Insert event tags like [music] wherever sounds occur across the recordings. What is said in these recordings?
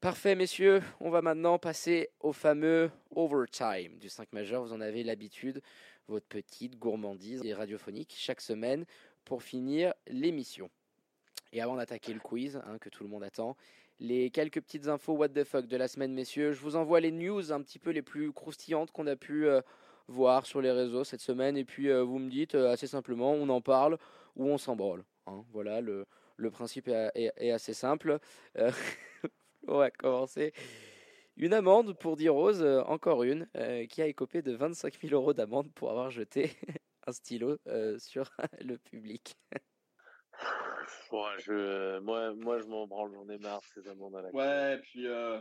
Parfait, messieurs. On va maintenant passer au fameux overtime du 5 majeur. Vous en avez l'habitude, votre petite gourmandise et radiophonique chaque semaine pour finir l'émission. Et avant d'attaquer le quiz, hein, que tout le monde attend, les quelques petites infos what the fuck de la semaine, messieurs. Je vous envoie les news un petit peu les plus croustillantes qu'on a pu euh, voir sur les réseaux cette semaine. Et puis euh, vous me dites euh, assez simplement, on en parle ou on s'en branle. Hein. Voilà, le, le principe est, assez simple. [laughs] [laughs] Euh, on va commencer. Une amende pour D-Rose, euh, encore une, euh, qui a écopé de 25 000 euros d'amende pour avoir jeté [laughs] un stylo euh, sur [laughs] le public. Ouais, je, moi, moi, je m'en branle, j'en ai marre ces amendes à la. Ouais, et puis euh,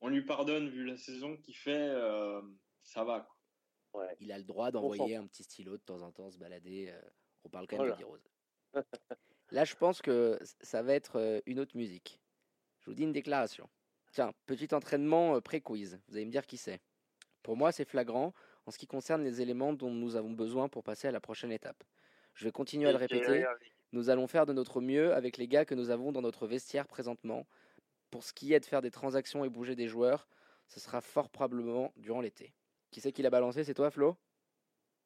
on lui pardonne vu la saison qu'il fait, euh, ça va. Quoi. Ouais. Il a le droit d'envoyer un petit stylo de temps en temps se balader. euh, on parle quand même Voilà. de D-Rose. Là, je pense que ça va être euh, une autre musique. Je vous dis une déclaration. Tiens, petit entraînement euh, pré-quiz. Vous allez me dire qui c'est. Pour moi, c'est flagrant en ce qui concerne les éléments dont nous avons besoin pour passer à la prochaine étape. Je vais continuer à le répéter. Nous allons faire de notre mieux avec les gars que nous avons dans notre vestiaire présentement. Pour ce qui est de faire des transactions et bouger des joueurs, ce sera fort probablement durant l'été. Qui c'est qui l'a balancé? C'est toi, Flo?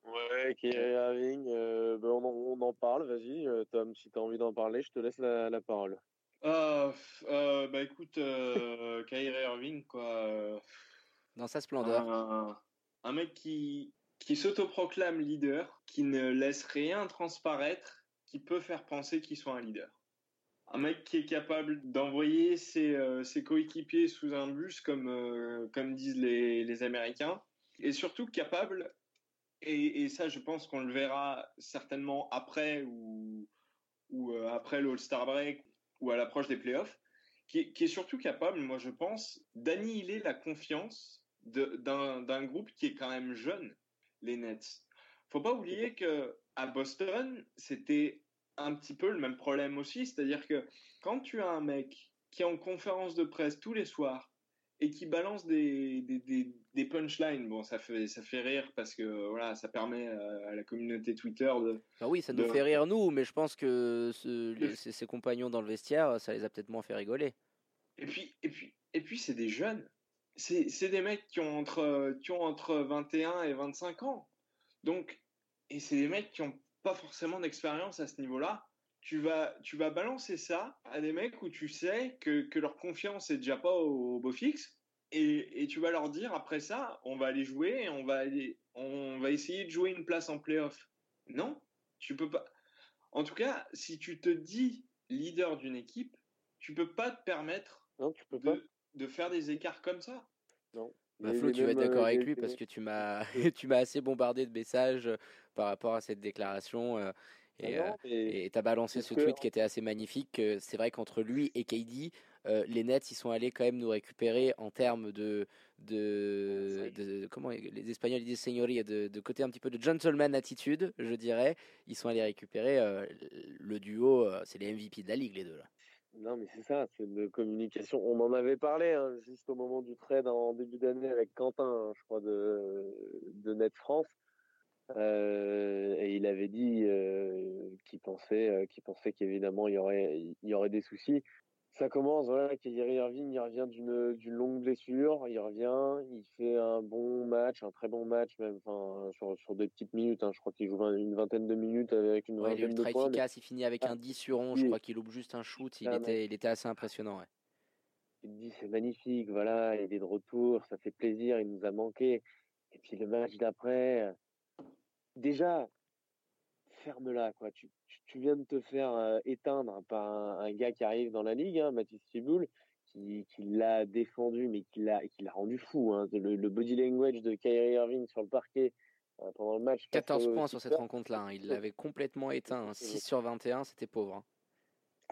Ouais, Kyrie Irving, euh, ben, on, en, on en parle, vas-y, euh, Tom, si tu as envie d'en parler, je te laisse la, la parole. Euh, f- euh, bah écoute, euh, Kyrie Irving, quoi. euh, Dans sa splendeur. un, un mec qui, qui s'autoproclame leader, qui ne laisse rien transparaître, qui peut faire penser qu'il soit un leader. Un mec qui est capable d'envoyer ses, euh, ses coéquipiers sous un bus, comme, comme disent les, les Américains, et surtout capable, et, et ça je pense qu'on le verra certainement après ou, ou après le All-Star Break ou à l'approche des playoffs, qui est, surtout capable, moi je pense, d'annihiler la confiance d'un groupe qui est quand même jeune, les Nets. Faut pas oublier que à Boston, c'était un petit peu le même problème aussi, c'est-à-dire que quand tu as un mec qui est en conférence de presse tous les soirs et qui balance des, des, des, des punchlines, bon, ça fait, ça fait rire parce que voilà, ça permet à, à la communauté Twitter de. Bah oui, ça nous de- fait rire nous, mais je pense que ce- les- ses, ses compagnons dans le vestiaire, ça les a peut-être moins fait rigoler. Et puis, et puis, et puis c'est des jeunes. C'est c'est des mecs qui ont, entre, qui ont entre 21 et 25 ans. Donc, et c'est des mecs qui n'ont pas forcément d'expérience à ce niveau-là. Tu vas, tu vas balancer ça à des mecs où tu sais que, que leur confiance est déjà pas au, beau fixe. Et, et tu vas leur dire après ça, on va aller jouer et on va, aller, on va essayer de jouer une place en playoff. Non, tu peux pas. En tout cas, si tu te dis leader d'une équipe, tu peux pas te permettre Non, tu peux pas. de, faire des écarts comme ça. Bah, Les- Flo, tu vas être d'accord euh, avec lui parce que tu m'as [laughs] tu m'as assez bombardé de messages euh, par rapport à cette déclaration euh, et Ah tu as balancé ce que- tweet qui était assez magnifique. que C'est vrai qu'entre lui et KD, euh, les Nets ils sont allés quand même nous récupérer en termes de de, de- comment les Espagnols ils disent señoría, de, de côté un petit peu de gentleman attitude, je dirais. Ils sont allés récupérer euh, le duo, euh, c'est les MVP de la ligue les deux là. Non, mais c'est ça, c'est de communication. On en avait parlé hein, juste au moment du trade en début d'année avec Quentin, hein, je crois, de, de Net France. Euh, et il avait dit euh, qu'il pensait, euh, qu'il pensait qu'évidemment il y aurait, il y aurait des soucis. Ça commence, voilà, Kyrie Irving, il revient d'une d'une longue blessure, il revient, il fait un bon match, un très bon match même, enfin sur, sur des petites minutes. hein. je crois qu'il joue une vingtaine de minutes avec une Ouais, il est vingtaine de ultra points. mais- efficace, il finit avec Ah, un 10 sur 11, je crois qu'il loupe juste un shoot, il Ah, était, il était assez impressionnant. ouais. tu te dis c'est magnifique, voilà, il est de retour, ça fait plaisir, il nous a manqué. Et puis le match d'après, déjà, ferme-la, quoi. Tu, tu, tu viens de te faire euh, éteindre par un, un gars qui arrive dans la ligue, hein, Mathis Thibault, qui, qui l'a défendu, mais qui l'a, qui l'a rendu fou. Hein. Le, le body language de Kyrie Irving sur le parquet euh, pendant le match. face 14 aux points sur cette rencontre-là, hein, il l'avait complètement éteint, hein, 6 sur 21, c'était pauvre.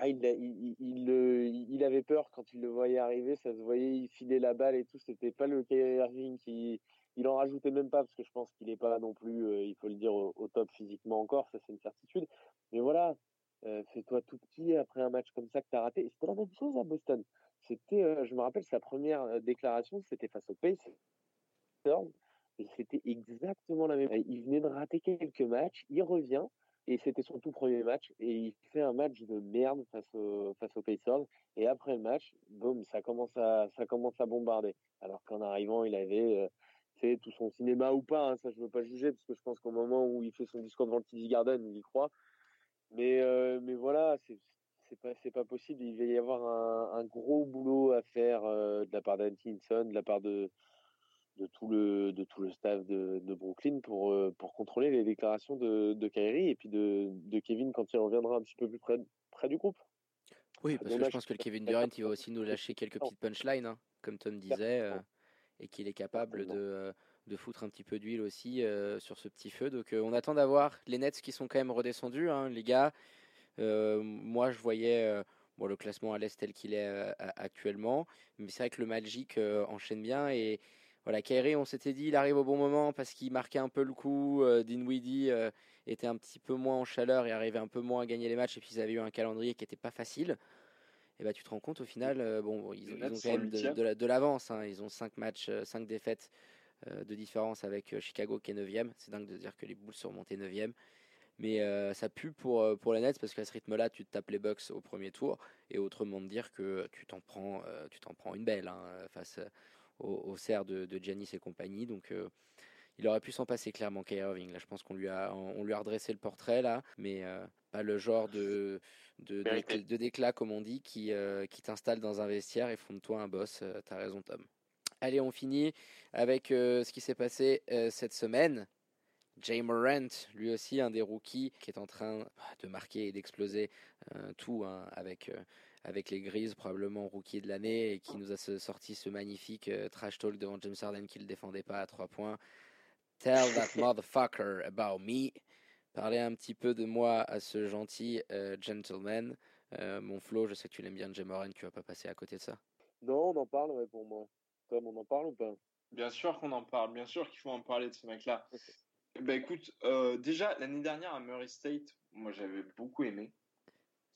Ah, il avait peur quand il le voyait arriver, ça se voyait, il filait la balle et tout. C'était pas le Kyrie Irving qui. Il en rajoutait même pas parce que je pense qu'il est pas non plus, euh, il faut le dire, au, top physiquement encore, ça c'est une certitude. Mais voilà, euh, fais-toi tout petit après un match comme ça que tu as raté. Et c'était la même chose à Boston. C'était, euh, je me rappelle, sa première euh, déclaration, c'était face au Pacers. Et c'était exactement la même. Il venait de rater quelques matchs, il revient. et c'était son tout premier match et il fait un match de merde face au face aux Pacers et après le match boum ça commence à ça commence à bombarder alors qu'en arrivant il avait fait tout son cinéma ou pas hein, ça je veux pas juger parce que je pense qu'au moment où il fait son discours devant le TD Garden il y croit. Mais euh, mais voilà c'est c'est pas c'est pas possible. Il va y avoir un, un gros boulot à faire euh, de la part d'Antinson de la part de de tout le de tout le staff de, de Brooklyn pour euh, pour contrôler les déclarations de, de Kyrie et puis de, de Kevin quand il reviendra un petit peu plus près près du groupe. Oui, parce que je pense que le Kevin Durant il va aussi nous lâcher quelques petites punchlines, hein, comme Tom disait, et qu'il est capable de euh, de foutre un petit peu d'huile aussi euh, sur ce petit feu. Donc on attend d'avoir les Nets qui sont quand même redescendus, hein, les gars. moi, je voyais bon, le classement à l'est tel qu'il est actuellement, mais c'est vrai que le Magic enchaîne bien et voilà, Kairi, on s'était dit, il arrive au bon moment parce qu'il marquait un peu le coup. Euh, Dinwiddie euh, était un petit peu moins en chaleur et arrivait un peu moins à gagner les matchs. Et puis ils avaient eu un calendrier qui n'était pas facile. Et bah tu te rends compte au final, euh, bon, ils, ils ont quand même de, de l'avance. Hein. Ils ont 5 matchs, 5 défaites de différence avec Chicago qui est 9ème. C'est dingue de dire que les Bulls sont montés 9ème. Mais ça pue pour, pour les Nets parce qu'à ce rythme-là, tu te tapes les Bucks au premier tour. Et autrement de dire que tu t'en prends, tu t'en prends une belle hein, face au, au cerf de, de Giannis et compagnie. Donc euh, il aurait pu s'en passer clairement Kyrie Irving. Là, je pense qu'on lui a on lui a redressé le portrait là, mais euh, pas le genre de de, de, déclat comme on dit qui euh, qui t'installe dans un vestiaire et font de toi un boss. T'as raison Tom. Allez, on finit avec ce qui s'est passé cette semaine. Jay Morant, lui aussi un des rookies qui est en train de marquer et d'exploser tout hein, avec avec les Grises, probablement rookie de l'année, et qui nous a sorti ce magnifique euh, trash talk devant James Harden qui ne le défendait pas à trois points. Tell [laughs] that motherfucker about me. Parler un petit peu de moi à ce gentil euh, gentleman. Euh, mon Flo, je sais que tu l'aimes bien, Jay Moran, tu vas pas passer à côté de ça. Non, on en parle ouais, pour moi. Tom, on en parle ou pas? Bien sûr qu'on en parle, bien sûr qu'il faut en parler de ce mec-là. Bah écoute, déjà l'année dernière à Murray State, moi j'avais beaucoup aimé.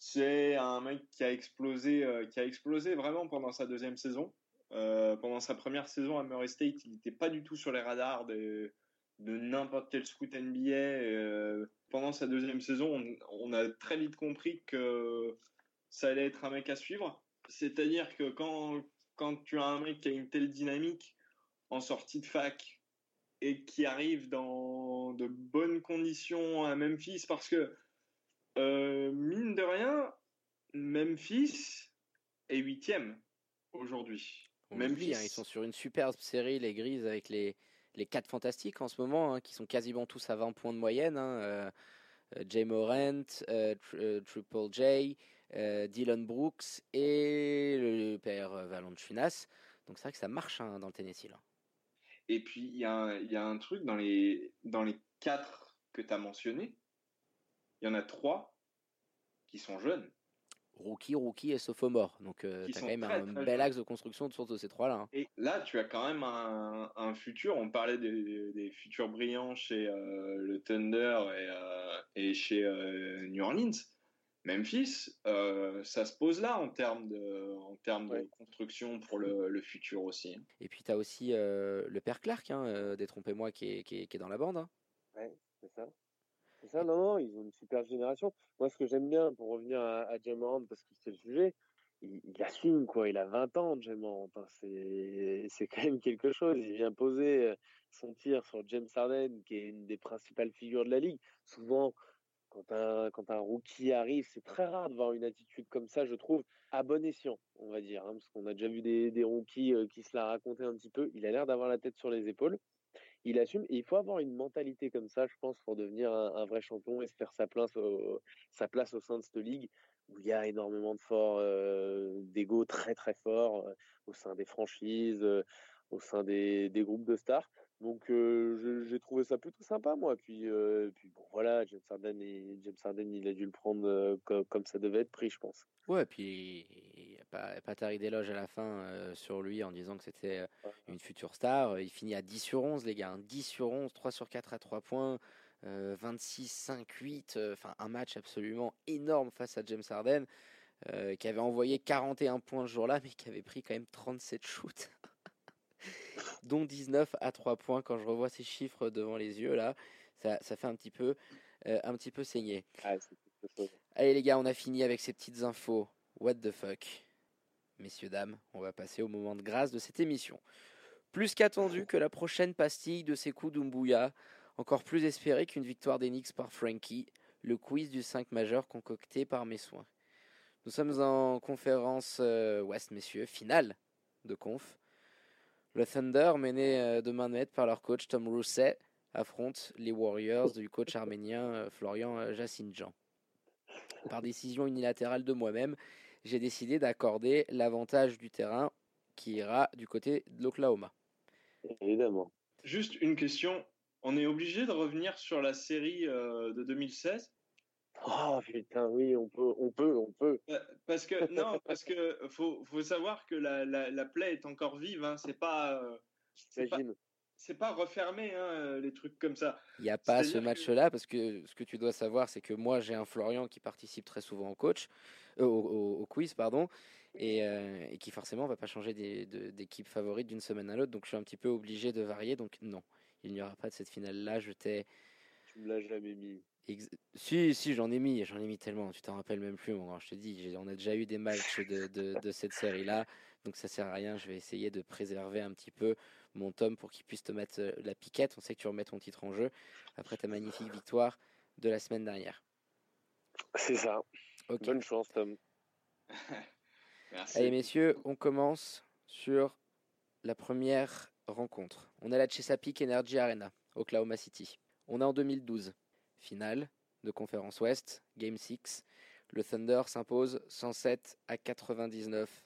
C'est un mec qui a explosé, euh, qui a explosé vraiment pendant sa deuxième saison. Euh, pendant sa première saison à Murray State, il n'était pas du tout sur les radars de, de n'importe quel scout NBA. Euh, pendant sa deuxième saison, on, a très vite compris que ça allait être un mec à suivre. C'est-à-dire que quand, quand tu as un mec qui a une telle dynamique en sortie de fac et qui arrive dans de bonnes conditions à Memphis, parce que euh, mine de rien, Memphis est huitième aujourd'hui. Memphis, hein, ils sont sur une superbe série, les Grises, avec les, les quatre fantastiques en ce moment, hein, qui sont quasiment tous à 20 points de moyenne. Hein, euh, euh, Jay Morant, Triple J, Dylan Brooks et le, père Valanciunas. Donc c'est vrai que ça marche dans le Tennessee. Et puis il y, a, y a un truc dans les, dans les quatre que tu as mentionnés il y en a trois qui sont jeunes. Rookie, rookie et sophomore. Donc, euh, tu as quand même un bel axe de construction autour de ces trois-là. Hein. Et là, tu as quand même un, futur. On parlait des, futurs brillants chez euh, le Thunder et, euh, et chez New Orleans. Memphis, ça se pose là en termes de, en termes de construction pour le, futur aussi. Et puis, tu as aussi le père Clark, hein, détrompez-moi, qui est, qui, est, qui est dans la bande. Hein. Ouais, c'est ça. C'est ça, non, ils ont une super génération. Moi, ce que j'aime bien, pour revenir à, à parce qu'il sait le sujet, il, assume, quoi. Il a 20 ans, Jamorant. Enfin, c'est, c'est quand même quelque chose. Il vient poser euh, son tir sur James Harden, qui est une des principales figures de la ligue. Souvent, quand un, quand un rookie arrive, c'est très rare de voir une attitude comme ça, je trouve, à bon escient, on va dire. Hein, parce qu'on a déjà vu des, des rookies euh, qui se la racontaient un petit peu. Il a l'air d'avoir la tête sur les épaules il assume. Il faut avoir une mentalité comme ça, je pense, pour devenir un, vrai champion et se faire sa place, au, sein de cette ligue où il y a énormément de forts, euh, d'ego très très forts euh, au sein des franchises, euh, au sein des, groupes de stars. Donc euh, j'ai trouvé ça plutôt sympa moi. Puis, puis bon voilà, James Harden, et, James Harden il a dû le prendre comme, comme, ça devait être pris, je pense. Ouais, puis taré d'éloge à la fin sur lui en disant que c'était une future star. Il finit à 10 sur 11 les gars, 10 sur 11, 3 sur 4 à 3 points. 26, 5, 8, enfin un match absolument énorme face à James Harden, qui avait envoyé 41 points ce jour-là, [laughs] mais qui avait pris quand même 37 shoots [laughs] dont 19 à 3 points. Quand je revois ces chiffres devant les yeux, là, ça, ça fait un petit peu. euh, un petit peu saigné. Ah. Allez les gars, on a fini avec ces petites infos. What the fuck? Messieurs, dames, on va passer au moment de grâce de cette émission. Plus qu'attendu que la prochaine pastille de Sekou Doumbouya, encore plus espéré qu'une victoire d'Enix par Frankie, le quiz du 5 majeur concocté par mes soins. Nous sommes en conférence euh, messieurs, finale de conf. Le Thunder, mené euh, de main de par leur coach Tom Rousset, affronte les Warriors du coach arménien euh, Florian Jassinjan. Par décision unilatérale de moi-même, j'ai décidé d'accorder l'avantage du terrain qui ira du côté de l'Oklahoma. Évidemment. Juste une question. On est obligé de revenir sur la série euh, de 2016 Oh putain, oui, on peut, on peut, on peut. Euh, Parce que non, parce que faut, faut savoir que la, la, la plaie est encore vive. Hein. C'est pas, euh, c'est pas, J'imagine. C'est pas refermé hein, les trucs comme ça. Il n'y a pas ce que- match-là parce que ce que tu dois savoir, c'est que moi j'ai un Florian qui participe très souvent au coach, euh, au, au- au quiz, pardon, et, euh, et qui forcément va pas changer d'équipe favorite d'une semaine à l'autre. Donc je suis un petit peu obligé de varier. Donc non, il n'y aura pas de cette finale-là. Je t'ai Tu me l'as jamais mis. Ex- Si, si, j'en ai mis, j'en ai mis tellement, tu t'en rappelles même plus, mon grand. Je te dis, on a déjà eu des matchs de, de, de cette série-là, donc ça sert à rien. Je vais essayer de préserver un petit peu mon tome pour qu'il puisse te mettre euh, la piquette. On sait que tu remets ton titre en jeu après ta magnifique victoire de la semaine dernière. C'est ça. Ok. Bonne chance, Tom. [laughs] Merci. Allez, messieurs, on commence sur la première rencontre. On est à la Chesapeake Energy Arena, Oklahoma City. On est en 2012. Finale de conférence Ouest, Game 6. Le Thunder s'impose 107 à 99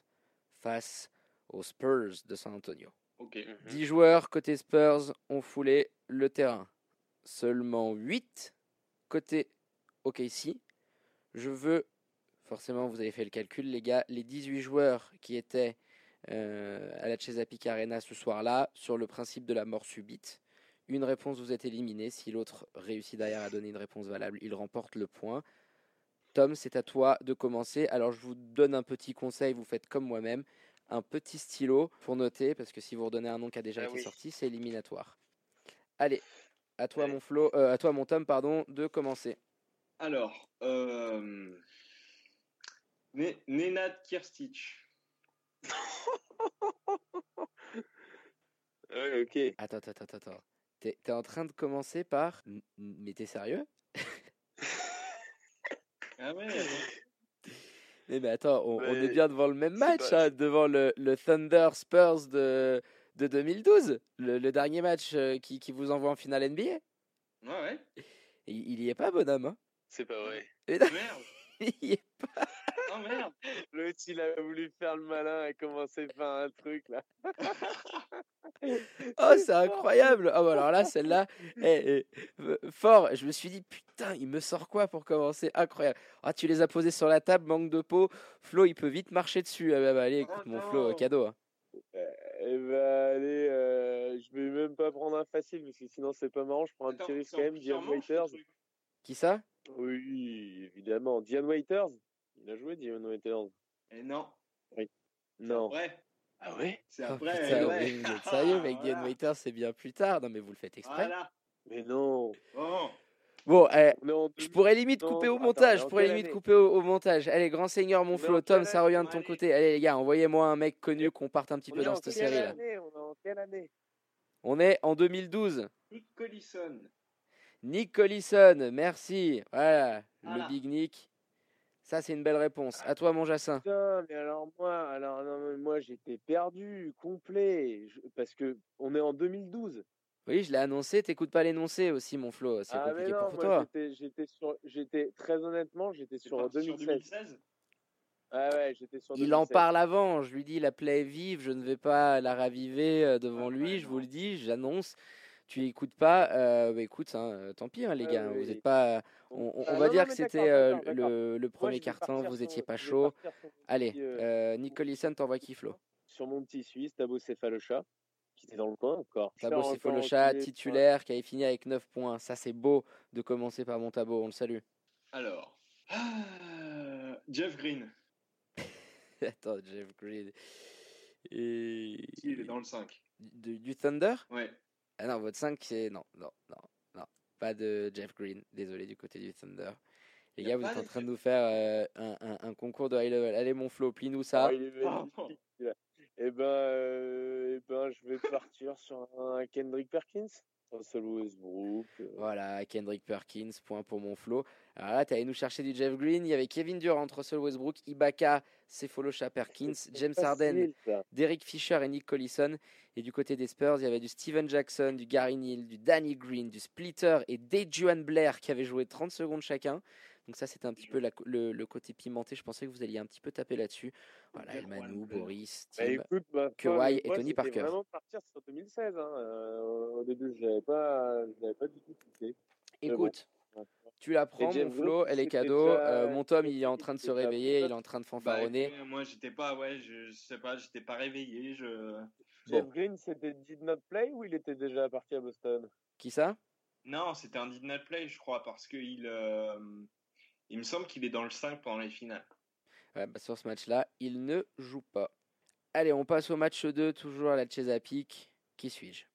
face aux Spurs de San Antonio. Ok. 10 joueurs côté Spurs ont foulé le terrain. Seulement 8 côté OKC. Je veux, forcément vous avez fait le calcul les gars, les 18 joueurs qui étaient euh, à la Chesapeake Arena ce soir-là, sur le principe de la mort subite. Une réponse vous êtes éliminé, si l'autre réussit derrière à donner une réponse valable, il remporte le point. Tom, c'est à toi de commencer. Alors je vous donne un petit conseil, vous faites comme moi-même un petit stylo pour noter, parce que si vous redonnez un nom qui a déjà Ah été oui. sorti, c'est éliminatoire. Allez, à toi Allez. mon Flo, euh, à toi mon Tom, pardon, de commencer. Alors, euh... Ne- Nenad Kirstic. [laughs] Ouais, ok. Attends, attends, attends, attends. T'es t'es en train de commencer par. Mais t'es sérieux? [laughs] Ah ouais. Mais attends, on, on est bien devant le même match, pas- hein, devant le, le Thunder Spurs de, de 2012, le, le dernier match euh, qui, qui vous envoie en finale NBA. Ouais, ouais. Il il y est pas, bonhomme. Hein C'est pas vrai. Merde. [laughs] il y est merde. [laughs] L'autre, il a voulu faire le malin et commencer par un truc, là. [laughs] Oh, c'est incroyable! Oh, bah alors là, celle-là, [laughs] eh, eh, fort. Je me suis dit, putain, il me sort quoi pour commencer? Incroyable. Ah, tu les as posés sur la table, manque de peau. Flo, il peut vite marcher dessus. Ah, bah, bah, allez, Oh écoute, mon Flo, cadeau. hein. Eh ben, allez, euh, je vais même pas prendre un facile, parce que sinon, c'est pas marrant. Je prends un Attends, petit risque quand même. le Waiters. Qui ça? Oui, évidemment. Dion Waiters. Il a joué, Dion Waiters. Eh non. Non. Ouais. Ah ouais? C'est Oh, après. putain, ouais. [laughs] mais vous êtes sérieux, mec, c'est bien plus tard. Non, mais vous le faites exprès. Voilà. Mais non. Bon. Bon, eh, je 2000. pourrais limite Non, couper au montage. Je pourrais limite couper au, au montage. Allez, grand seigneur, mon Mais Flo. en Tom, ça revient de ton côté. Allez, les gars, envoyez-moi un mec connu qu'on parte un petit On peu dans cette série-là. année? On est en quelle année? On est en 2012. Nick Collison. Nick Collison, merci. Voilà, Voilà. le Big Nick. Ça, c'est une belle réponse. À toi, mon Jacin. Putain, mais alors moi, alors non, moi j'étais perdu, complet, je- parce que on est en 2012. Oui, je l'ai annoncé. T'écoutes pas l'énoncé aussi, mon Flo. C'est Ah mais compliqué non, pour moi toi. j'étais, j'étais sur, j'étais très honnêtement, j'étais sur parti 2016. sur 2016. Ah ouais, j'étais sur. Il en 2016. parle avant. Je lui dis la plaie est vive. Je ne vais pas la raviver euh, devant Ah, lui. ouais, Je vous le dis. J'annonce. Tu écoutes pas. euh, bah, écoute, hein, euh, tant pis, hein, les gars. oui, Vous oui. êtes pas. Donc, On, on- ah, on va non, dire non, que c'était euh, le, premier carton. Vous sur- étiez pas chaud. Allez, euh, euh, Nick Collison, t'envoies qui, Flo? sur mon petit Suisse, Tabo Céphalocha, qui était dans le coin encore. Tabo enculé, titulaire, qui avait fini avec 9 points. Ça, c'est beau de commencer par mon Tabo. On le salue. Alors. Ah, Jeff Green. [laughs] Attends, Jeff Green. Et... Si, il est dans le 5. Du, du Thunder? Ouais. Ah non, votre 5, c'est. Non, non, non, non. Pas de Jeff Green, désolé du côté du Thunder. Les gars, vous êtes en de train de nous faire euh, un, un- un concours de high level. Allez, mon Flo, plie-nous ça. Ah, il est magnifique. Eh ben, euh, eh ben, je vais partir [laughs] sur un Kendrick Perkins, Russell Westbrook. euh, Voilà, Kendrick Perkins, point pour mon Flo. Alors là, tu allé nous chercher du Jeff Green. Il y avait Kevin Durant, Russell Westbrook, Ibaka, Sefolosha Perkins, [laughs] James Harden. Derek Fisher et Nick Collison. Et du côté des Spurs, il y avait du Steven Jackson, du Gary Neal, du Danny Green, du Splitter et Dejuan Blair qui avaient joué 30 secondes chacun. Donc ça, c'était un petit peu la- le, le côté pimenté. Je pensais que vous alliez un petit peu taper là-dessus. Voilà, Elmanou. Boris, Bah, Tim. bah, Kawhi et Tony Parker. vraiment partir sur 2016. Hein. euh, au début, je l'avais pas, je l'avais pas du tout bon. Écoute, tu la prends, mon Flo, elle est cadeau. Euh, mon Tom, il est en train de se réveiller, il est en train de Bah, fanfaronner. moi, j'étais pas, ouais, je, je sais pas, j'étais pas réveillé. Je... Jeff Bon. Green, c'était Did Not Play ou il était déjà parti à Boston? Qui ça? Non, c'était un did not play, je crois, parce que il, euh, il me semble qu'il est dans le 5 pendant les finales. Ouais, bah, sur ce match-là, il ne joue pas. Allez, on passe au match 2, toujours à la Chesapeake. Qui suis-je?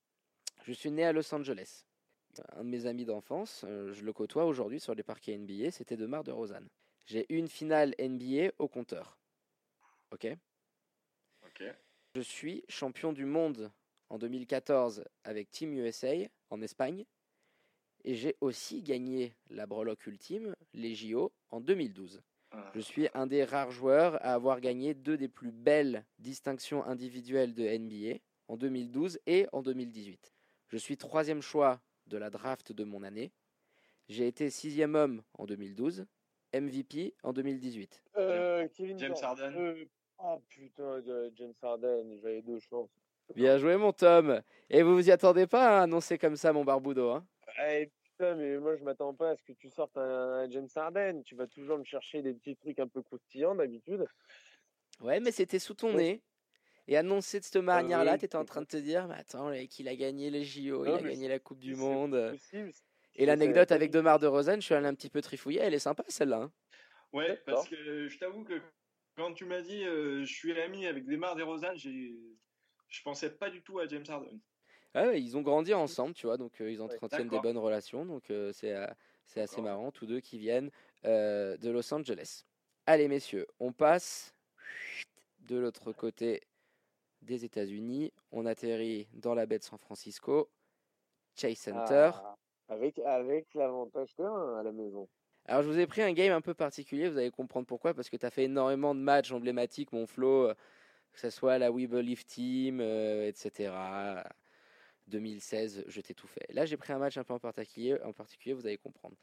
Je suis né à Los Angeles. Un de mes amis d'enfance, euh, je le côtoie aujourd'hui sur les parquets NBA, c'était Demar de Rosanne. J'ai une finale NBA au compteur. Ok? Ok. Je suis champion du monde en 2014 avec Team USA en Espagne. Et j'ai aussi gagné la breloque ultime, les JO, en 2012. Ah. Je suis un des rares joueurs à avoir gagné deux des plus belles distinctions individuelles de NBA en 2012 et en 2018. Je suis troisième choix de la draft de mon année. J'ai été sixième homme en 2012, MVP en 2018. Euh, Kevin James. Harden. Euh, oh putain, James Harden, j'avais deux chances. Bien joué mon Tom. Et vous vous y attendez pas à annoncer comme ça mon Barboudo hein? Eh, putain, mais moi je m'attends pas à ce que tu sortes un, un James Harden. Tu vas toujours me chercher des petits trucs un peu croustillants d'habitude. Ouais, mais c'était sous ton Ouais. nez. Et annoncé de cette manière-là, ouais, tu étais en train de te dire, mais attends, le mec, il a gagné les JO, il a gagné la Coupe du Monde. possible. Et l'anecdote avec Demar de Rosanne, je suis allé un petit peu trifouiller, elle est sympa celle-là. hein. Ouais, parce que je t'avoue que quand tu m'as dit euh, je suis ami avec Demar DeRozan, j'ai, je pensais pas du tout à James Harden. Ah ils ont grandi ensemble, tu vois, donc euh, ils entretiennent des bonnes relations, donc euh, c'est euh, c'est assez marrant, tous deux qui viennent euh, de Los Angeles. Allez messieurs, on passe de l'autre côté des États-Unis, on atterrit dans la baie de San Francisco, Chase Center. Ah, avec avec l'avantage terrain à la maison. Alors je vous ai pris un game un peu particulier, vous allez comprendre pourquoi, parce que tu as fait énormément de matchs emblématiques, mon Flo, que ce soit la We Believe Team, etc. 2016, je t'ai tout fait. Là j'ai pris un match un peu en particulier, en particulier vous allez comprendre.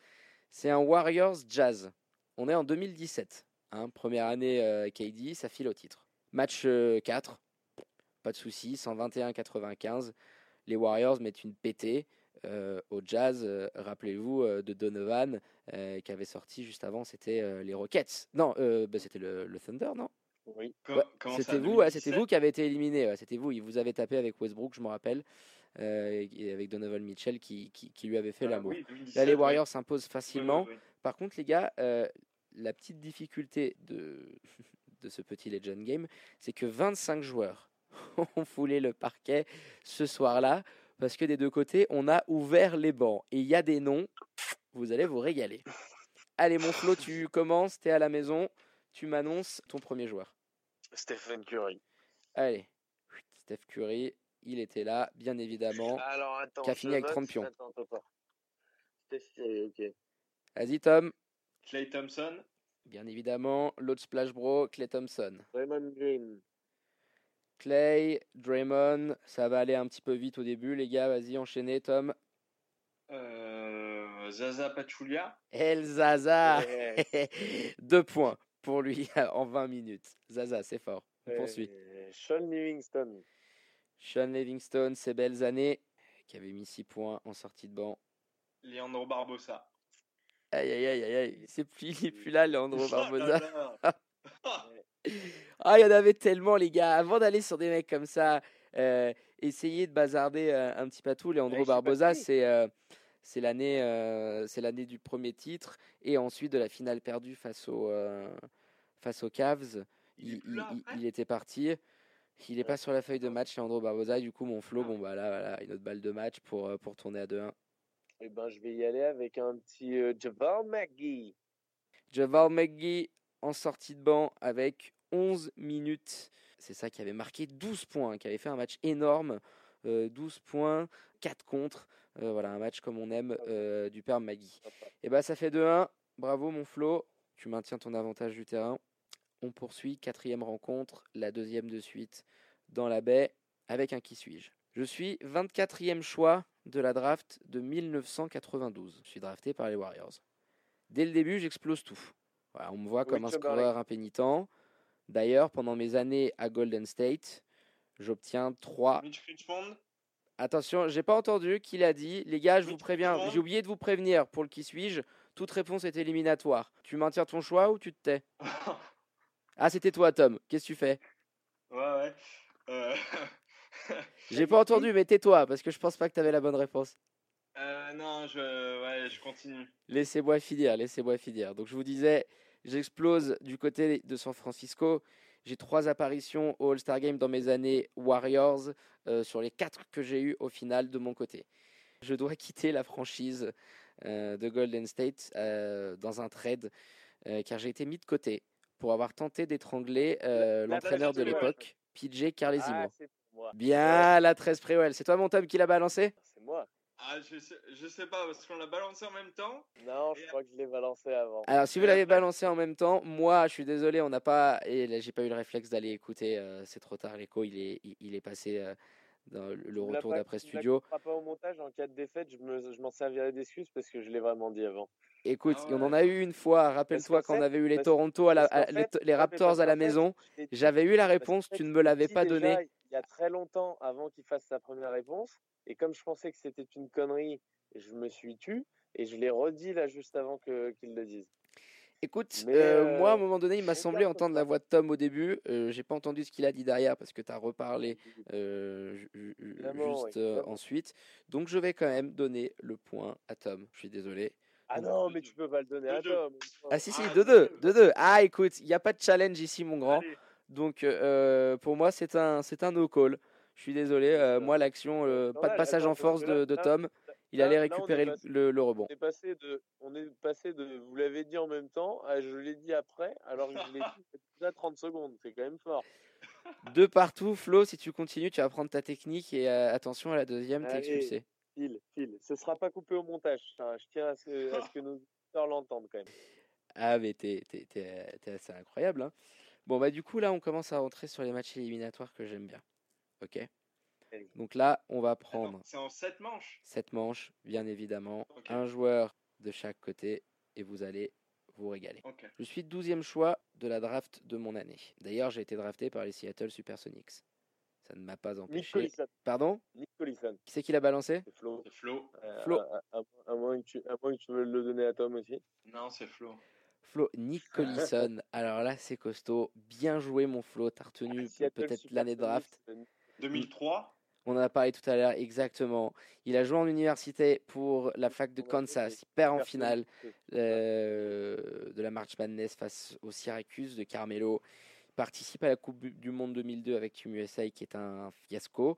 C'est un Warriors Jazz. On est en 2017, hein, première année euh, KD, ça file au titre. Match euh, 4, pas de souci, 121-95. Les Warriors mettent une pétée euh, au Jazz, euh, rappelez-vous, euh, de Donovan, euh, qui avait sorti juste avant, c'était euh, les Rockets. Non, euh, bah, c'était le, le Thunder, non? Oui. Ouais, C'était vous, ouais, c'était 2017? vous qui avez été éliminé. ouais, c'était vous. Il vous avait tapé avec Westbrook, je me rappelle, euh, et avec Donovan Mitchell qui, qui, qui lui avait fait Ah l'amour. oui, 2017, Là, les. Warriors s'imposent facilement. Par contre, les gars, euh, la petite difficulté de, [laughs] de ce petit Legend Game, c'est que 25 joueurs [laughs] ont foulé le parquet ce soir-là, parce que des deux côtés, on a ouvert les bancs. Et il y a des noms, vous allez vous régaler. Allez, mon Flo, tu [laughs] commences, t'es à la maison, tu m'annonces ton premier joueur. Stephen Curry. Allez, Steph Curry, il était là, bien évidemment. Alors attends. Qui a je fini avec note. 30 pions. Attends. Vas-y, Tom. Clay Thompson, Bien évidemment, l'autre Splash Bro, Clay Thompson. Raymond Green. Clay, Draymond, ça va aller un petit peu vite au début, les gars. Vas-y, enchaînez, Tom. euh, Zaza Pachulia, El Zaza Ouais. [laughs] Deux points pour lui [laughs] en 20 minutes. Zaza, c'est fort. On poursuit. Euh, Sean Livingston. Sean Livingstone, ses belles années, qui avait mis 6 points en sortie de banc. Leandro Barbosa. Aïe, aïe, aïe, aïe, aïe. C'est plus, il est plus là, Leandro [laughs] Oh Barbosa. [laughs] Ah, il y en avait tellement, les gars. Avant d'aller sur des mecs comme ça, euh, essayez de bazarder euh, un petit patou. Leandro Ouais, Barbosa, c'est euh, c'est l'année euh, c'est l'année du premier titre et ensuite de la finale perdue face aux euh, face aux Cavs. Il Il, il- il était parti. Il n'est pas sur la feuille de match, Leandro Barbosa. Du coup, mon flow, Ah. bon, bah là, voilà, une autre balle de match pour, euh, pour tourner à 2-1. Eh ben, je vais y aller avec un petit euh, Javal McGee. Javal McGee en sortie de banc avec 11 minutes. C'est ça qui avait marqué 12 points, qui avait fait un match énorme. 12 points, 4 contre. voilà, un match comme on aime du père Magui. Et bah ça fait 2-1. Bravo mon Flo. Tu maintiens ton avantage du terrain. On poursuit, quatrième rencontre, la deuxième de suite dans la baie avec un qui suis-je. Je suis 24e choix de la draft de 1992. Je suis drafté par les Warriors. Dès le début, j'explose tout. on me voit comme un scoreur impénitent. D'ailleurs, pendant mes années à Golden State, j'obtiens 3. Attention, j'ai pas entendu qu'il a dit. Les gars, je vous préviens, j'ai oublié de vous prévenir pour le qui suis-je. Toute réponse est éliminatoire. Tu maintiens ton choix ou tu te tais? [laughs] Ah, c'était toi, Tom. Qu'est-ce que tu fais? Ouais, ouais. Euh... [laughs] J'ai pas entendu, [laughs] mais tais-toi, parce que je pense pas que tu avais la bonne réponse. Euh, non, je, ouais, je continue. Laissez-moi finir, laissez-moi finir. Donc je vous disais, j'explose du côté de San Francisco. J'ai trois apparitions au All-Star Game dans mes années Warriors, euh, sur les quatre que j'ai eu au final de mon côté. Je dois [laughs] quitter la franchise euh, de Golden State dans un trade, car j'ai été mis de côté pour avoir tenté d'étrangler l'entraîneur de l'époque, PJ Carlesimo. Ah, Bien la 13 Préwell. C'est toi mon Tom qui l'a balancé? C'est moi. Ah, je sais, je sais pas, parce qu'on l'a balancé en même temps. Non, je crois que je l'ai balancé avant. Alors, si vous l'avez balancé en même temps, moi, je suis désolé, on n'a pas. Et là, j'ai pas eu le réflexe d'aller écouter. Euh, c'est trop tard, l'écho, il est, il, est passé euh, dans le retour d'après studio. Je pas au montage, en cas de défaite, je, me, m'en servirai d'excuses parce que je l'ai vraiment dit avant. Écoute, ah on en a eu une fois. Rappelle-toi quand on avait eu les Toronto, à la, les, Raptors à la maison. J'avais eu la réponse, tu ne me l'avais pas donnée. Il y a très longtemps avant qu'il fasse sa première réponse. Et comme je pensais que c'était une connerie, je me suis tu et je l'ai redit là juste avant qu'il le dise. Écoute, euh, moi à un moment donné, il m'a semblé entendre la voix de Tom au début. Euh, J'ai pas entendu ce qu'il a dit derrière parce que tu as reparlé euh, juste euh, ensuite. Donc je vais quand même donner le point à Tom. Je suis désolé. Ah non, mais tu peux pas le donner à Tom. Ah si, si, 2-2. 2-2. Ah écoute, il n'y a pas de challenge ici, mon grand. Donc pour moi, c'est un, un no-call. Je suis désolé, euh, moi l'action, euh, pas de passage en force de, Tom. Il allait récupérer le, rebond. On est passé de, on est passé de, vous l'avez dit en même temps, à je l'ai dit après, alors que je l'ai dit déjà 30 secondes. C'est quand même fort. De partout, Flo, si tu continues, tu vas prendre ta technique et euh, attention à la deuxième, t'es expulsé. File, file. Ce sera pas coupé au montage. Je tiens à ce, à ce que nos auditeurs l'entendent quand même. [laughs] Ah, mais t'es, assez incroyable. Hein. Bon, bah du coup, là, on commence à rentrer sur les matchs éliminatoires que j'aime bien. Ok? Donc là, on va prendre. C'est en 7 manches? 7 manches, bien évidemment. Un joueur de chaque côté et vous allez vous régaler. Je suis 12e choix de la draft de mon année. D'ailleurs, j'ai été drafté par les Seattle Supersonics. Ça ne m'a pas empêché. Pardon? Nick Collison. Qui c'est qui l'a balancé? C'est Flo. Flo. Euh, Flo. À, moins que tu, à moins que tu veux le donner à Tom aussi. Non, c'est Flo. Flo, Nick Collison. [laughs] Alors là, c'est costaud. Bien joué, mon Flo. T'as retenu ah, peut-être l'année draft. 2003 on en a parlé tout à l'heure, exactement. Il a joué en université pour la fac de Kansas. Il perd en finale euh, de la March Madness face aux Syracuse de Carmelo. Il participe à la Coupe du Monde 2002 avec Team USA qui est un fiasco.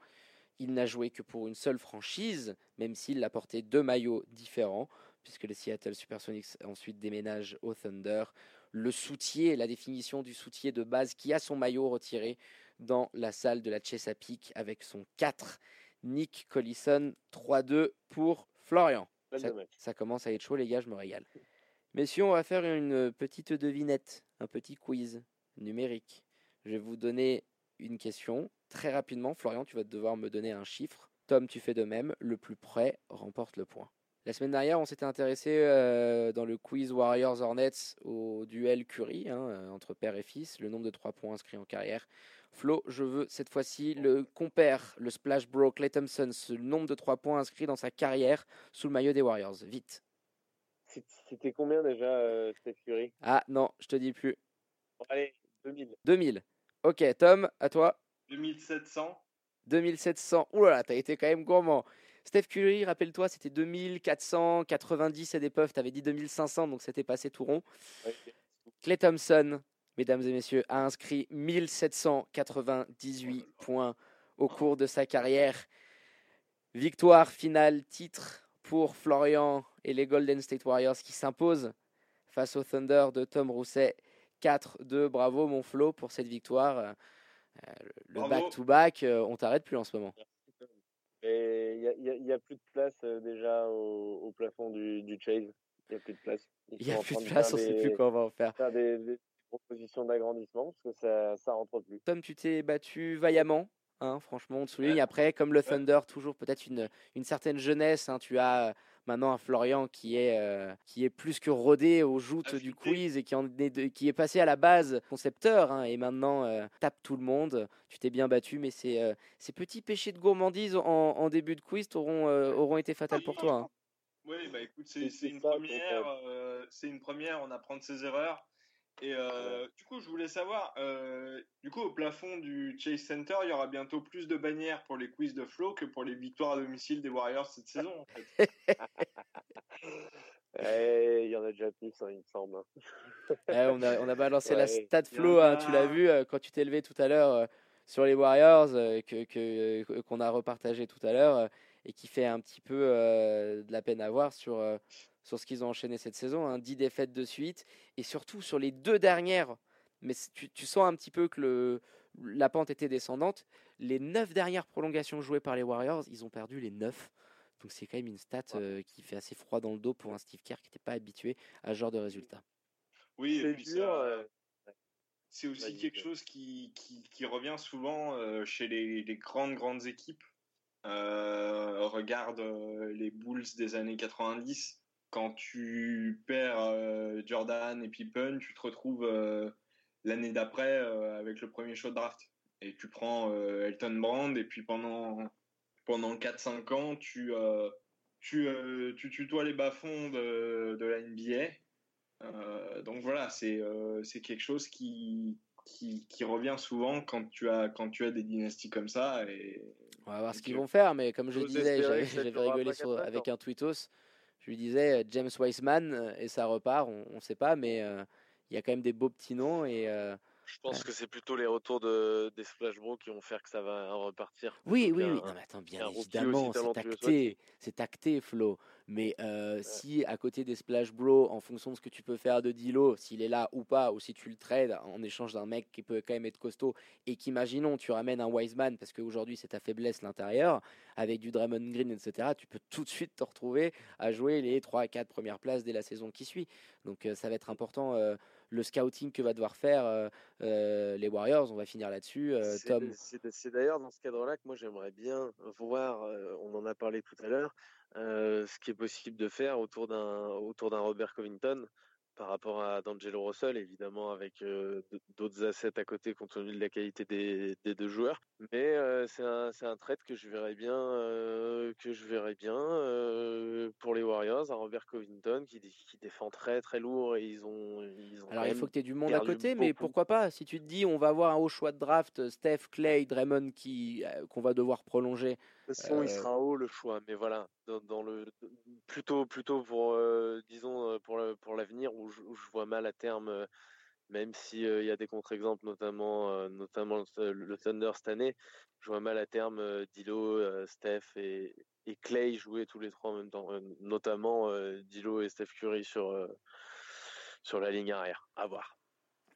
Il n'a joué que pour une seule franchise, même s'il a porté deux maillots différents, puisque le Seattle Supersonics ensuite déménage au Thunder. Le soutier, la définition du soutier de base qui a son maillot retiré dans la salle de la Chesapeake avec son 4. Nick Collison, 3-2 pour Florian. Ça, commence à être chaud, les gars, je me régale. Messieurs, on va faire une petite devinette, un petit quiz numérique. Je vais vous donner une question très rapidement. Florian, tu vas devoir me donner un chiffre. Tom, tu fais de même. Le plus près remporte le point. La semaine dernière, on s'était intéressé euh, dans le quiz Warriors Hornets au duel Curry hein, entre père et fils, le nombre de 3 points inscrits en carrière. Flo, je veux cette fois-ci le compare, le Splash Bro Clay Thompson, ce nombre de 3 points inscrits dans sa carrière sous le maillot des Warriors. Vite. C'était combien déjà, euh, Steph Curry? Ah non, je te dis plus. allez, 2000. 2000. Ok, Tom, à toi. 2700. 2700. Ouh là là, t'as été quand même gourmand. Steph Curry, rappelle-toi, c'était 2490 et des puffs. T'avais dit 2500, donc c'était passé tout rond. Clay Thompson, mesdames et messieurs, a inscrit 1798 points au cours de sa carrière. Victoire finale, titre pour Florian et les Golden State Warriors qui s'imposent face au Thunder de Tom Rousset. 4-2, bravo mon Flo pour cette victoire. Le back-to-back, on t'arrête plus en ce moment. Il n'y a, plus de place déjà au, plafond du, du Chase. Il n'y a plus de place. Il n'y a plus de place, on ne sait plus quoi on va en faire. Faire des, propositions d'agrandissement parce que ça, ça rentre plus. Tom, tu t'es battu vaillamment. Hein, franchement, on te souligne. Après, comme le Thunder, toujours peut-être une, une certaine jeunesse. Hein, tu as maintenant un Florian qui est, euh, qui est plus que rodé aux joutes du quiz et qui, en est qui est passé à la base concepteur hein, et maintenant euh, tape tout le monde. Tu t'es bien battu, mais ces, euh, ces petits péchés de gourmandise en, en début de quiz auront, auront été fatals pour toi. Hein. Oui, bah écoute, c'est une première, c'est une première, on apprend de ses erreurs. Et euh, du coup, je voulais savoir, euh, du coup, au plafond du Chase Center, il y aura bientôt plus de bannières pour les quiz de Flow que pour les victoires à domicile des Warriors cette saison, en fait. [laughs] Eh, il y en a déjà plus, hein, il me semble. Hein. Eh, on, a, on a balancé la stat Flow, hein, tu l'as vu euh, quand tu t'es levé tout à l'heure sur les Warriors, que qu'on a repartagé tout à l'heure, et qui fait un petit peu de la peine à voir sur sur ce qu'ils ont enchaîné cette saison, hein, 10 défaites de suite, et surtout sur les deux dernières, mais tu, sens un petit peu que le, la pente était descendante, les 9 dernières prolongations jouées par les Warriors, ils ont perdu les 9. Donc c'est quand même une stat euh, qui fait assez froid dans le dos pour un Steve Kerr qui n'était pas habitué à ce genre de résultat. Oui, c'est aussi quelque chose qui, qui, revient souvent euh, chez les, les, grandes, grandes équipes. Euh, regarde les Bulls des années 90 quand tu perds euh, Jordan et Pippen, tu te retrouves euh, l'année d'après euh, avec le premier show de draft. Et tu prends Elton Brand et puis pendant, pendant 4-5 ans, tu, tu, tu tutoies les bas-fonds de, de, la NBA. donc voilà, c'est c'est quelque chose qui, qui, qui, revient souvent quand tu as, quand tu as des dynasties comme ça. Et, On va voir ce qu'ils vont faire, mais comme je disais, j'avais rigolé avec un tweetos je lui disais euh, James Weissman euh, et ça repart, on ne sait pas, mais euh, il y a quand même des beaux petits noms et je pense que c'est plutôt les retours de, des Splash Bros qui vont faire que ça va repartir. Oui, oui, oui. Non, mais attends, bien évidemment, c'est acté, c'est acté, Flo. Mais si à côté des Splash Bros, en fonction de ce que tu peux faire de Dilo, s'il est là ou pas, ou si tu le trades en échange d'un mec qui peut quand même être costaud, et qu'imaginons tu ramènes un Wiseman, parce qu'aujourd'hui c'est ta faiblesse l'intérieur, avec du Draymond Green, etc., tu peux [laughs] tout de suite te retrouver à jouer les 3 à 4 premières places dès la saison qui suit. Donc ça va être important le scouting que va devoir faire les Warriors. On va finir là-dessus. Tom. C'est d'ailleurs dans ce cadre-là que moi j'aimerais bien voir, on en a parlé tout à l'heure, ce qui est possible de faire autour d'un autour d'un Robert Covington par rapport à D'Angelo Russell, évidemment avec d'autres assets à côté compte tenu de la qualité des, deux joueurs. Mais c'est un, un trade que je verrais bien, que je verrais bien pour les Warriors, un Robert Covington qui, qui, défend très très lourd et ils ont. Ils ont Alors il faut que tu aies du monde à côté, mais pourquoi pas? Si tu te dis on va avoir un haut choix de draft, Steph, Clay, Draymond qui qu'on va devoir prolonger. De toute façon, il sera haut le choix, mais voilà, dans, le plutôt plutôt pour disons pour pour l'avenir où, où, je vois mal à terme même s'il il y a des contre-exemples, notamment, notamment le Thunder cette année, je vois mal à terme Dilo, Steph et, et, Clay jouer tous les trois en même temps, notamment Dilo et Steph Curry sur, sur la ligne arrière. À voir.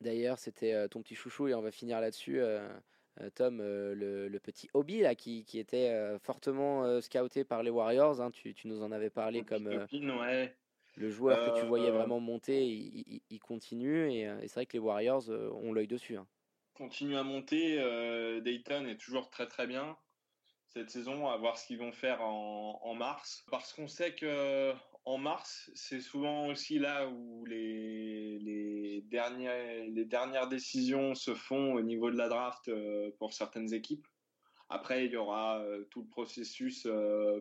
D'ailleurs, c'était ton petit chouchou et on va finir là-dessus. Tom, le, petit Hobby là, qui, qui était fortement scouté par les Warriors, hein, tu, tu, nous en avais parlé comme, le joueur que tu voyais euh, vraiment monter, il, continue. Euh, et, c'est vrai que les Warriors euh, ont l'œil dessus. Hein. Continue à monter. Dayton est toujours très très bien cette saison, à voir ce qu'ils vont faire en, mars. Parce qu'on sait que en mars, c'est souvent aussi là où les, dernières, décisions se font au niveau de la draft pour certaines équipes. Après, il y aura tout le processus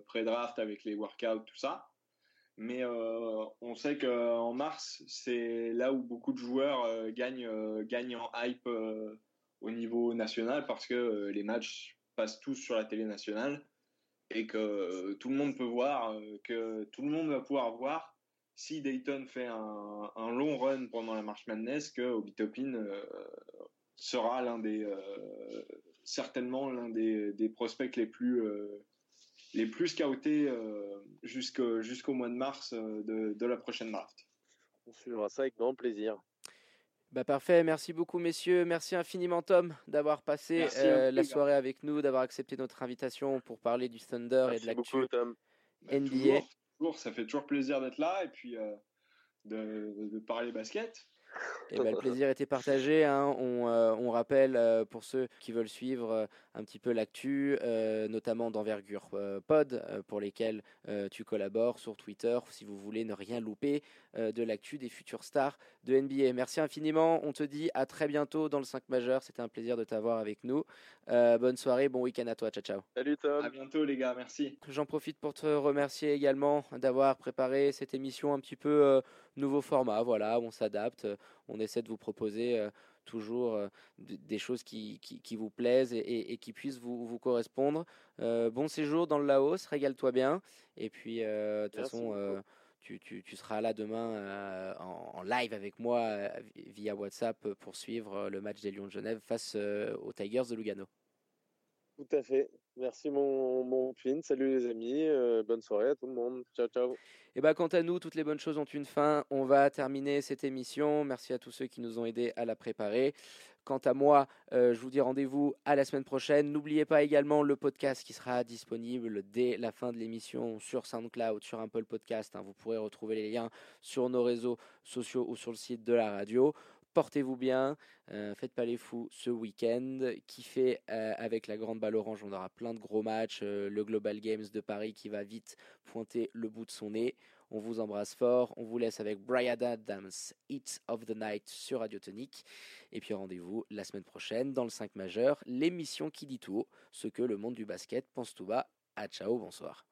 pré-draft avec les workouts, tout ça. Mais euh, on sait qu'en mars, c'est là où beaucoup de joueurs euh, euh, gagnent en hype au niveau national parce que les matchs passent tous sur la télé nationale et que tout le monde peut voir, que tout le monde va pouvoir voir si Dayton fait un, long run pendant la marche Madness, que Obi Topin sera des certainement l'un des, des, prospects les plus les plus scoutés jusqu'au mois de mars de, de la prochaine draft. On suivra ça avec grand plaisir. Bah parfait, merci beaucoup messieurs, merci infiniment Tom d'avoir passé euh, la soirée avec nous, d'avoir accepté notre invitation pour parler du Thunder et de l'actu NBA. toujours, ça fait toujours plaisir d'être là et puis euh, de, de, parler basket. Et bah, le plaisir était partagé. Hein. On, euh, on, rappelle euh, pour ceux qui veulent suivre un petit peu l'actu, notamment d'envergure pod, pour lesquels tu collabores sur Twitter, si vous voulez ne rien louper de l'actu des futures stars de NBA. Merci infiniment. On te dit à très bientôt dans le 5 majeur. C'était un plaisir de t'avoir avec nous. bonne soirée, bon week-end à toi. Ciao, ciao. Salut Tom. À bientôt les gars. Merci. J'en profite pour te remercier également d'avoir préparé cette émission un petit peu nouveau format. Voilà, on s'adapte on essaie de vous proposer euh, toujours des choses qui, qui, vous plaisent et, qui puissent vous, vous correspondre. Bon séjour dans le Laos, régale-toi bien. Et puis, de toute façon, tu, tu, tu, seras là demain en, live avec moi via WhatsApp pour suivre le match des Lions de Genève face aux Tigers de Lugano. Tout à fait. Merci mon, mon Salut les amis. bonne soirée à tout le monde. Ciao, ciao. Et bah, quant à nous, toutes les bonnes choses ont une fin. On va terminer cette émission. Merci à tous ceux qui nous ont aidés à la préparer. Quant à moi, euh, je vous dis rendez-vous à la semaine prochaine. N'oubliez pas également le podcast qui sera disponible dès la fin de l'émission sur SoundCloud, sur Apple Podcast. Hein. Vous pourrez retrouver les liens sur nos réseaux sociaux ou sur le site de la radio. Portez-vous bien, euh, faites pas les fous ce week-end. Kiffez euh, avec la grande balle orange, on aura plein de gros matchs. Euh, le Global Games de Paris qui va vite pointer le bout de son nez. On vous embrasse fort. On vous laisse avec Brian Adams, Hits of the Night sur Radio Tonic. Et puis rendez-vous la semaine prochaine dans le 5 majeur, l'émission qui dit tout haut, ce que le monde du basket pense tout bas. À ciao, bonsoir.